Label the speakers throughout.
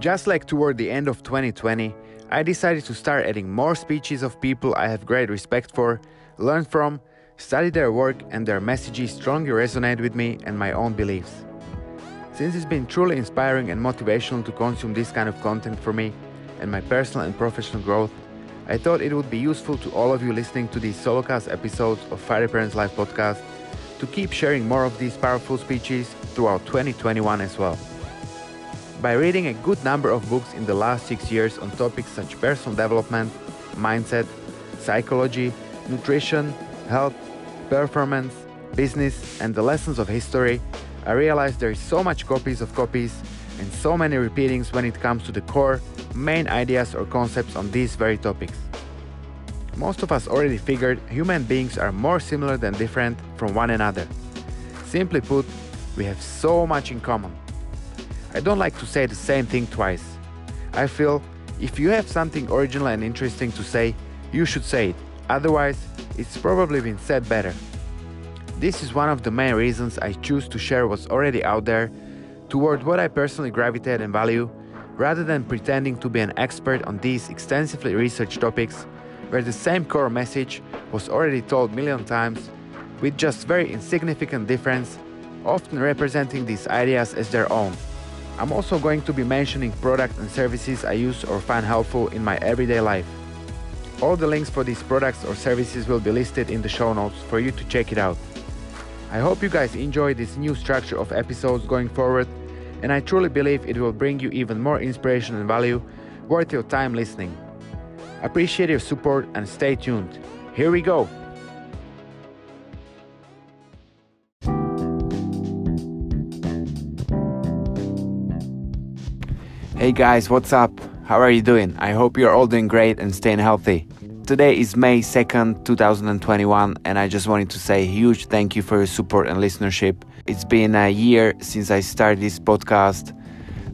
Speaker 1: Just like toward the end of 2020, I decided to start adding more speeches of people I have great respect for, learn from, study their work, and their messages strongly resonate with me and my own beliefs. Since it's been truly inspiring and motivational to consume this kind of content for me and my personal and professional growth, I thought it would be useful to all of you listening to these solocast episodes of Fighterpreneur Life podcast to keep sharing more of these powerful speeches throughout 2021 as well. By reading a good number of books in the last six years on topics such as personal development, mindset, psychology, nutrition, health, performance, business, and the lessons of history, I realized there is so much copies of copies and so many repeatings when it comes to the core, main ideas or concepts on these very topics. Most of us already figured human beings are more similar than different from one another. Simply put, we have so much in common. I don't like to say the same thing twice. I feel if you have something original and interesting to say, you should say it. Otherwise, it's probably been said better. This is one of the main reasons I choose to share what's already out there toward what I personally gravitate and value, rather than pretending to be an expert on these extensively researched topics where the same core message was already told million times with just very insignificant difference, often representing these ideas as their own. I'm also going to be mentioning products and services I use or find helpful in my everyday life. All the links for these products or services will be listed in the show notes for you to check it out. I hope you guys enjoy this new structure of episodes going forward, and I truly believe it will bring you even more inspiration and value worth your time listening. Appreciate your support and stay tuned. Here we go! Hey guys, what's up? How are you doing? I hope you're all doing great and staying healthy. Today is May 2nd, 2021, and I just wanted to say huge thank you for your support and listenership. It's been a year since I started this podcast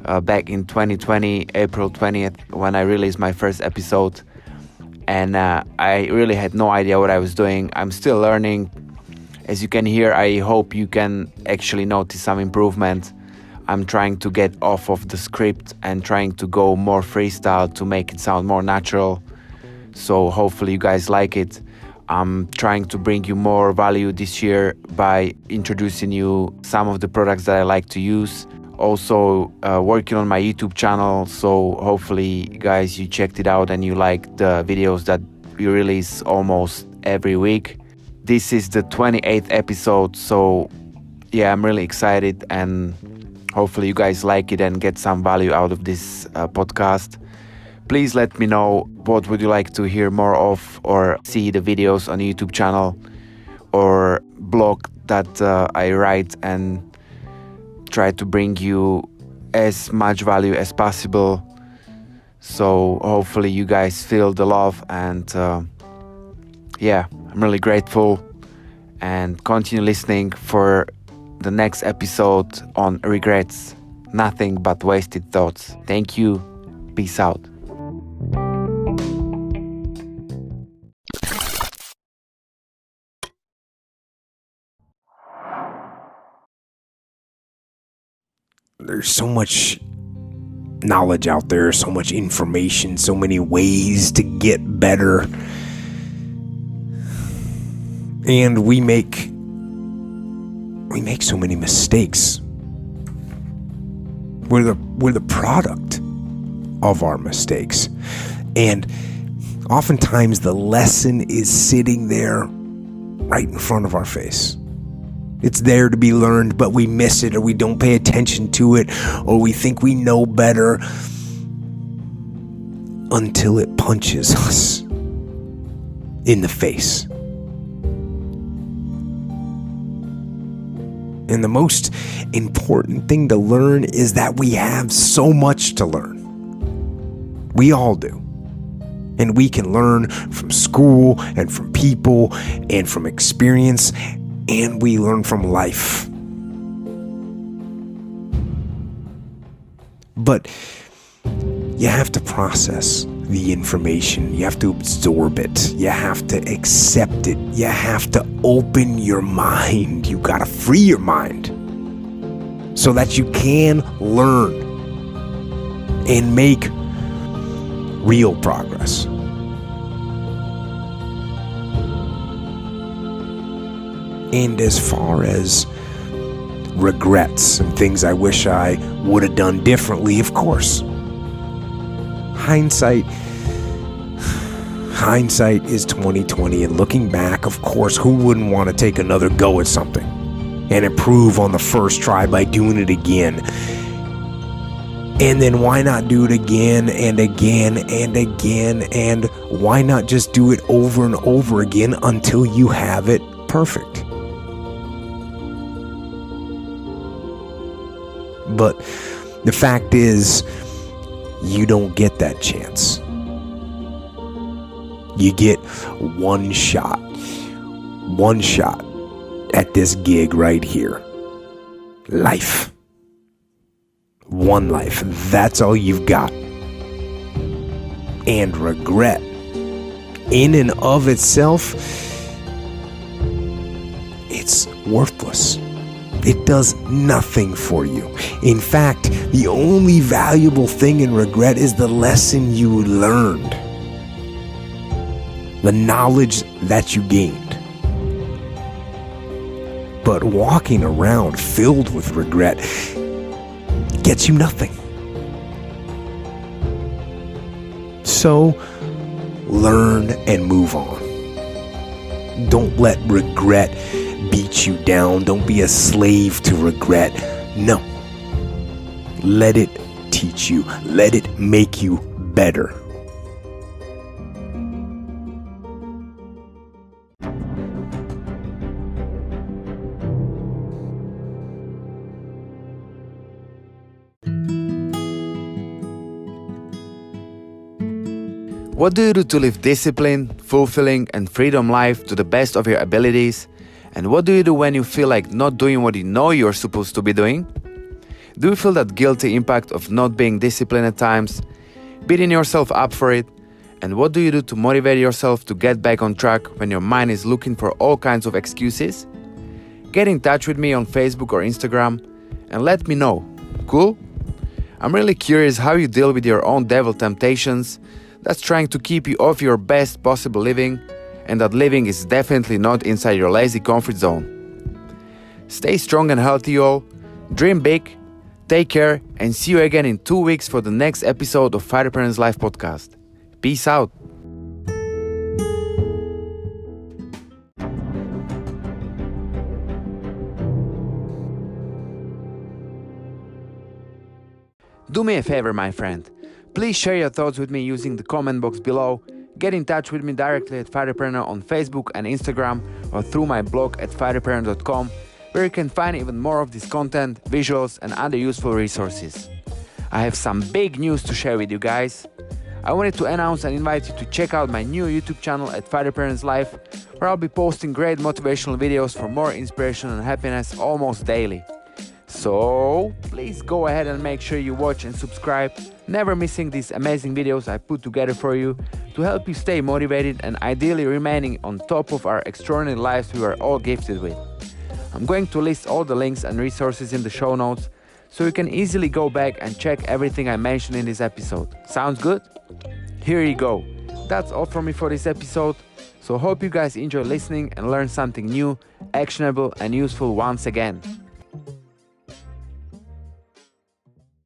Speaker 1: uh, back in 2020, April 20th, when I released my first episode. And uh, I really had no idea what I was doing. I'm still learning. As you can hear, I hope you can actually notice some improvement. I'm trying to get off of the script and trying to go more freestyle to make it sound more natural. So hopefully you guys like it. I'm trying to bring you more value this year by introducing you some of the products that I like to use. Also uh, working on my YouTube channel. So hopefully guys you checked it out and you like the videos that we release almost every week. This is the 28th episode. So yeah, I'm really excited and hopefully you guys like it and get some value out of this uh, podcast. Please let me know what would you like to hear more of or see the videos on youtube channel or blog that uh, i write and try to bring you as much value as possible. So hopefully you guys feel the love and uh, yeah i'm really grateful and continue listening for the next episode on regrets, nothing but wasted thoughts. Thank you. Peace out.
Speaker 2: There's so much knowledge out there, so much information, so many ways to get better. And we make make so many mistakes. We're the we're the product of our mistakes. And oftentimes the lesson is sitting there right in front of our face. It's there to be learned, but we miss it or we don't pay attention to it or we think we know better until it punches us in the face. And the most important thing to learn is that we have so much to learn. We all do. And we can learn from school and from people and from experience, and we learn from life. But you have to process the information. You have to absorb it. You have to accept it. You have to open your mind. You got to free your mind so that you can learn. and make real progress. And as far as regrets and things I wish I would have done differently, of course. Hindsight hindsight is 2020 and looking back, of course, who wouldn't want to take another go at something and improve on the first try by doing it again? And then why not do it again and again and again? And why not just do it over and over again until you have it perfect? But the fact is, you don't get that chance. You get one shot, one shot at this gig right here. Life. One life. That's all you've got. And regret, in and of itself, it's worthless. It does nothing for you. In fact, the only valuable thing in regret is the lesson you learned, the knowledge that you gained. But walking around filled with regret gets you nothing. So, learn and move on. Don't let regret beat you down. Don't be a slave to regret. No. Let it teach you, let it make you better.
Speaker 1: What do you do to live disciplined, fulfilling, and freedom life to the best of your abilities? And what do you do when you feel like not doing what you know you're supposed to be doing? Do you feel that guilty impact of not being disciplined at times, beating yourself up for it? And what do you do to motivate yourself to get back on track when your mind is looking for all kinds of excuses? Get in touch with me on Facebook or Instagram and let me know. Cool? I'm really curious how you deal with your own devil temptations that's trying to keep you off your best possible living and that living is definitely not inside your lazy comfort zone. Stay strong and healthy, all. Dream big. Take care and see you again in two weeks for the next episode of Fighterpreneur Life podcast. Peace out. Do me a favor, my friend. Please share your thoughts with me using the comment box below. Get in touch with me directly at Fighterpreneur on Facebook and Instagram or through my blog at fighterpreneur.com where you can find even more of this content, visuals, and other useful resources. I have some big news to share with you guys. I wanted to announce and invite you to check out my new YouTube channel at Parents Life, where I'll be posting great motivational videos for more inspiration and happiness almost daily. So please go ahead and make sure you watch and subscribe, never missing these amazing videos I put together for you to help you stay motivated and ideally remaining on top of our extraordinary lives we are all gifted with. I'm going to list all the links and resources in the show notes so you can easily go back and check everything I mentioned in this episode. Sounds good? Here you go. That's all from me for this episode. So hope you guys enjoy listening and learn something new, actionable and useful once again.